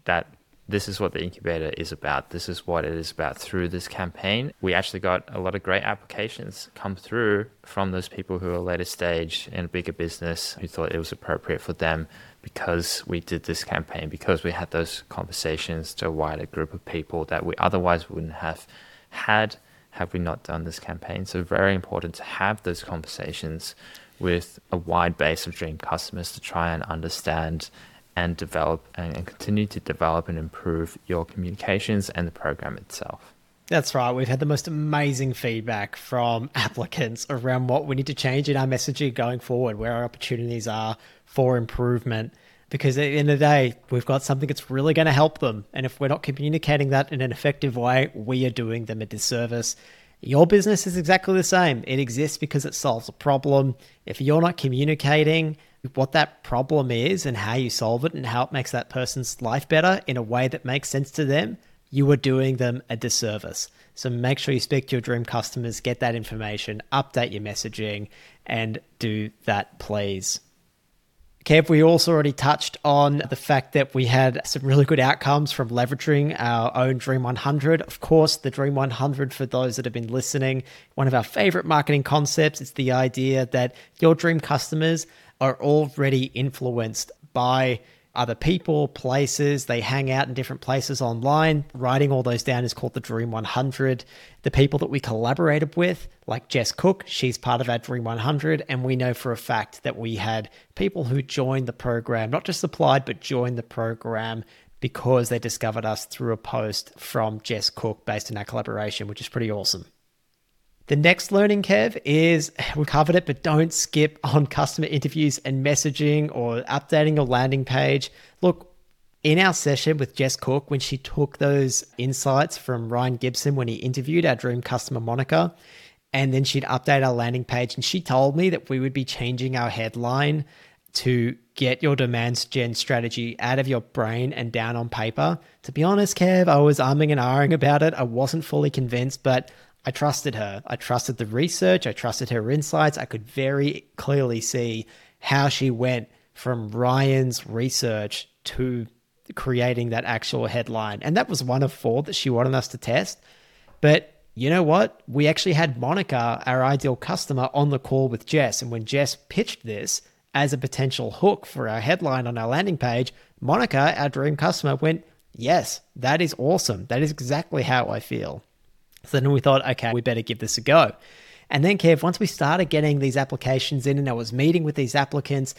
that this is what the incubator is about. This is what it is about through this campaign. We actually got a lot of great applications come through from those people who are later stage in a bigger business who thought it was appropriate for them because we did this campaign, because we had those conversations to a wider group of people that we otherwise wouldn't have had have we not done this campaign. So, very important to have those conversations with a wide base of dream customers to try and understand and develop and, continue to develop and improve your communications and the program itself. That's right. We've had the most amazing feedback from applicants around what we need to change in our messaging going forward, where our opportunities are for improvement. Because at the end of the day, we've got something that's really going to help them. And if we're not communicating that in an effective way, we are doing them a disservice. Your business is exactly the same. It exists because it solves a problem. If you're not communicating what that problem is and how you solve it and how it makes that person's life better in a way that makes sense to them, you are doing them a disservice. So make sure you speak to your dream customers, get that information, update your messaging, and do that, please. Kev, we also already touched on the fact that we had some really good outcomes from leveraging our own Dream 100. Of course, the Dream 100, for those that have been listening, one of our favorite marketing concepts is the idea that your dream customers are already influenced by other people, places. They hang out in different places online. Writing all those down is called the Dream 100. The people that we collaborated with, like Jess Cook, she's part of our Dream 100. And we know for a fact that we had people who joined the program, not just applied, but joined the program because they discovered us through a post from Jess Cook based on our collaboration, which is pretty awesome. The next learning, Kev, is we covered it, but don't skip on customer interviews and messaging or updating your landing page. Look, in our session with Jess Cook, when she took those insights from Ryan Gibson when he interviewed our dream customer, Monica, and then she'd update our landing page, and she told me that we would be changing our headline to get your demands gen strategy out of your brain and down on paper. To be honest, Kev, I was umming and ahhing about it. I wasn't fully convinced, but I trusted her. I trusted the research. I trusted her insights. I could very clearly see how she went from Ryan's research to creating that actual headline. And that was one of four that she wanted us to test. But you know what? We actually had Monica, our ideal customer, on the call with Jess. And when Jess pitched this as a potential hook for our headline on our landing page, Monica, our dream customer, went, Yes, that is awesome. That is exactly how I feel. So then we thought, okay, we better give this a go. And then, Kev, once we started getting these applications in and I was meeting with these applicants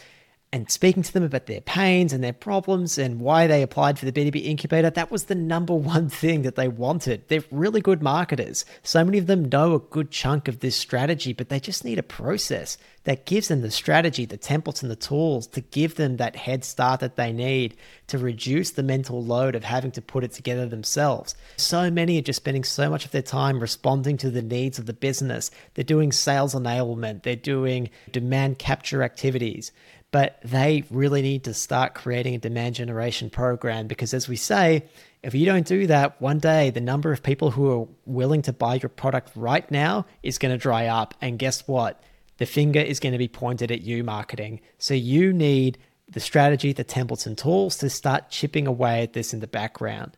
and speaking to them about their pains and their problems and why they applied for the B2B incubator, that was the number one thing that they wanted. They're really good marketers. So many of them know a good chunk of this strategy, but they just need a process that gives them the strategy, the templates, and the tools to give them that head start that they need to reduce the mental load of having to put it together themselves. So many are just spending so much of their time responding to the needs of the business. They're doing sales enablement, they're doing demand capture activities but they really need to start creating a demand generation program because, as we say, if you don't do that, one day the number of people who are willing to buy your product right now is going to dry up. And guess what? The finger is going to be pointed at you, marketing. So you need the strategy, the templates, and tools to start chipping away at this in the background.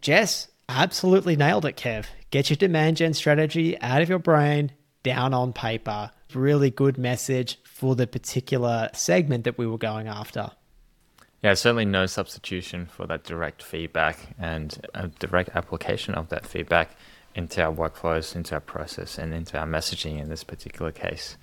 Jess absolutely nailed it, Kev. Get your demand gen strategy out of your brain, down on paper. Really good message for the particular segment that we were going after. Yeah, certainly no substitution for that direct feedback and a direct application of that feedback into our workflows, into our process, and into our messaging in this particular case.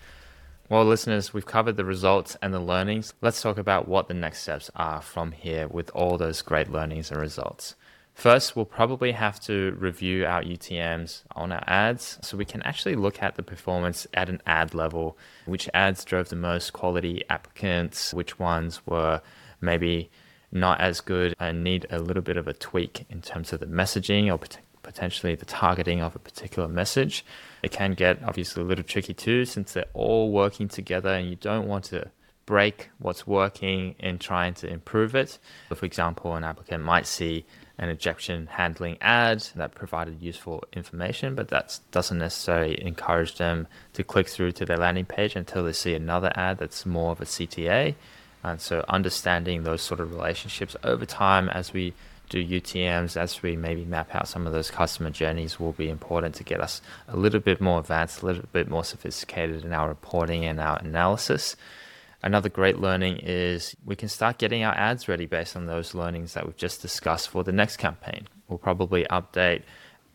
Well, listeners, we've covered the results and the learnings. Let's talk about what the next steps are from here with all those great learnings and results. First, we'll probably have to review our UTMs on our ads so we can actually look at the performance at an ad level, which ads drove the most quality applicants, which ones were maybe not as good and need a little bit of a tweak in terms of the messaging or potentially the targeting of a particular message. It can get obviously a little tricky too since they're all working together and you don't want to break what's working and trying to improve it. For example, an applicant might see an objection handling ad that provided useful information, but that doesn't necessarily encourage them to click through to their landing page until they see another ad that's more of a CTA. And so, understanding those sort of relationships over time as we do UTMs, as we maybe map out some of those customer journeys, will be important to get us a little bit more advanced, a little bit more sophisticated in our reporting and our analysis. Another great learning is we can start getting our ads ready based on those learnings that we've just discussed for the next campaign. We'll probably update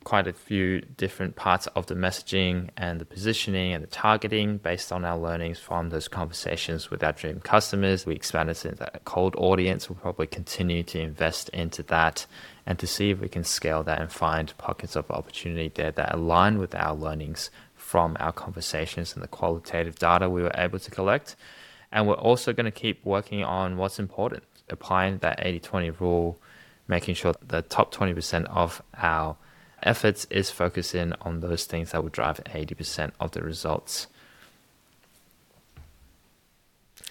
quite a few different parts of the messaging and the positioning and the targeting based on our learnings from those conversations with our dream customers. We expanded into that cold audience. We'll probably continue to invest into that and to see if we can scale that and find pockets of opportunity there that align with our learnings from our conversations and the qualitative data we were able to collect. And we're also going to keep working on what's important, applying that 80 20 rule, making sure the top 20% of our efforts is focusing on those things that will drive 80% of the results.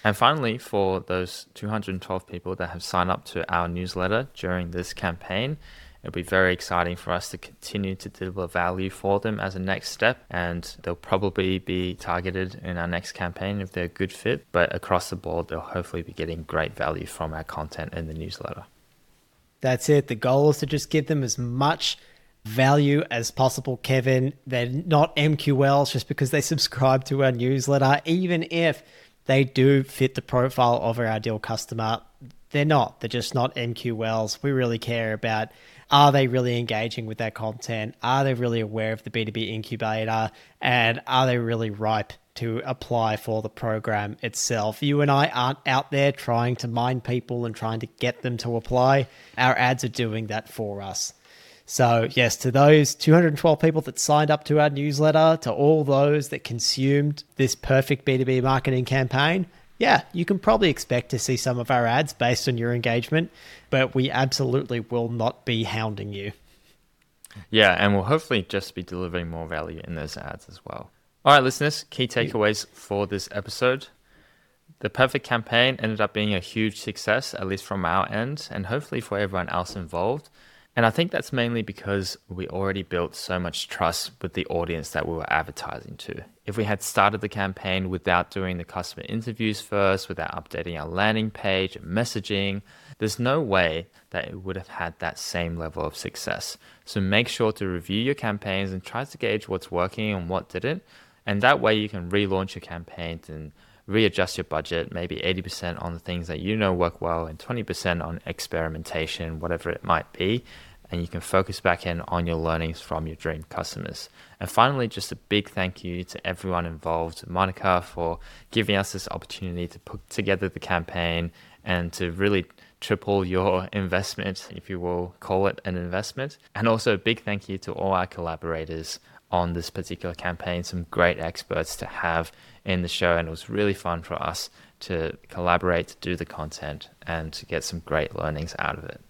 And finally, for those 212 people that have signed up to our newsletter during this campaign, It'll be very exciting for us to continue to deliver value for them as a next step, and they'll probably be targeted in our next campaign if they're a good fit. But across the board, they'll hopefully be getting great value from our content in the newsletter. That's it. The goal is to just give them as much value as possible, Kevin. They're not MQLs just because they subscribe to our newsletter, even if they do fit the profile of our ideal customer. They're not. They're just not MQLs. We really care about are they really engaging with that content? Are they really aware of the B2B incubator? And are they really ripe to apply for the program itself? You and I aren't out there trying to mine people and trying to get them to apply. Our ads are doing that for us. So, yes, to those 212 people that signed up to our newsletter, to all those that consumed this perfect B2B marketing campaign, yeah, you can probably expect to see some of our ads based on your engagement, but we absolutely will not be hounding you. Yeah, and we'll hopefully just be delivering more value in those ads as well. All right, listeners, key takeaways for this episode. The perfect campaign ended up being a huge success, at least from our end, and hopefully for everyone else involved. And I think that's mainly because we already built so much trust with the audience that we were advertising to. If we had started the campaign without doing the customer interviews first, without updating our landing page and messaging, there's no way that it would have had that same level of success. So make sure to review your campaigns and try to gauge what's working and what didn't. And that way you can relaunch your campaigns and readjust your budget, maybe 80% on the things that you know work well and 20% on experimentation, whatever it might be. And you can focus back in on your learnings from your dream customers. And finally, just a big thank you to everyone involved, Monica, for giving us this opportunity to put together the campaign and to really triple your investment, if you will call it an investment. And also a big thank you to all our collaborators on this particular campaign, some great experts to have in the show. And it was really fun for us to collaborate, to do the content, and to get some great learnings out of it.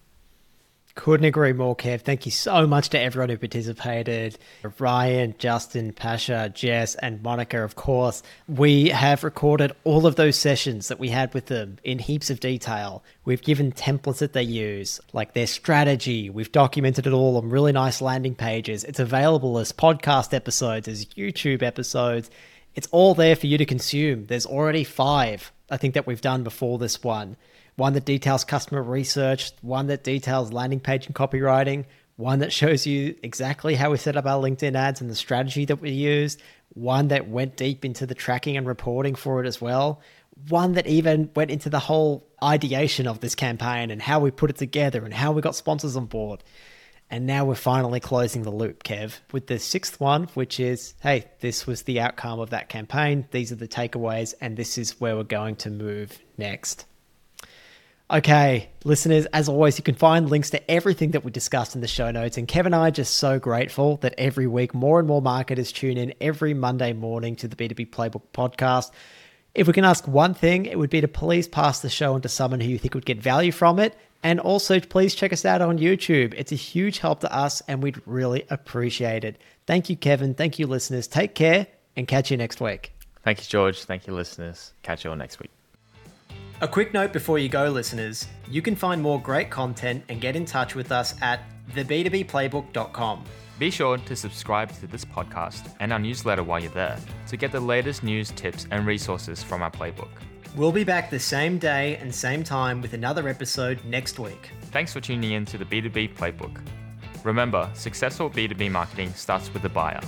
Couldn't agree more, Kev. Thank you so much to everyone who participated. Ryan, Justin, Pasha, Jess, and Monica, of course. We have recorded all of those sessions that we had with them in heaps of detail. We've given templates that they use, like their strategy. We've documented it all on really nice landing pages. It's available as podcast episodes, as YouTube episodes. It's all there for you to consume. There's already five, I think, that we've done before this one one that details customer research, one that details landing page and copywriting, one that shows you exactly how we set up our LinkedIn ads and the strategy that we used, one that went deep into the tracking and reporting for it as well, one that even went into the whole ideation of this campaign and how we put it together and how we got sponsors on board. And now we're finally closing the loop, Kev, with the sixth one, which is hey, this was the outcome of that campaign. These are the takeaways, and this is where we're going to move next. Okay, listeners, as always, you can find links to everything that we discussed in the show notes. And Kevin and I are just so grateful that every week more and more marketers tune in every Monday morning to the B2B Playbook podcast. If we can ask one thing, it would be to please pass the show on to someone who you think would get value from it. And also, please check us out on YouTube. It's a huge help to us, and we'd really appreciate it. Thank you, Kevin. Thank you, listeners. Take care and catch you next week. Thank you, George. Thank you, listeners. Catch you all next week. A quick note before you go, listeners you can find more great content and get in touch with us at theb2bplaybook.com. Be sure to subscribe to this podcast and our newsletter while you're there to get the latest news, tips, and resources from our playbook. We'll be back the same day and same time with another episode next week. Thanks for tuning in to the B2B Playbook. Remember, successful B2B marketing starts with the buyer.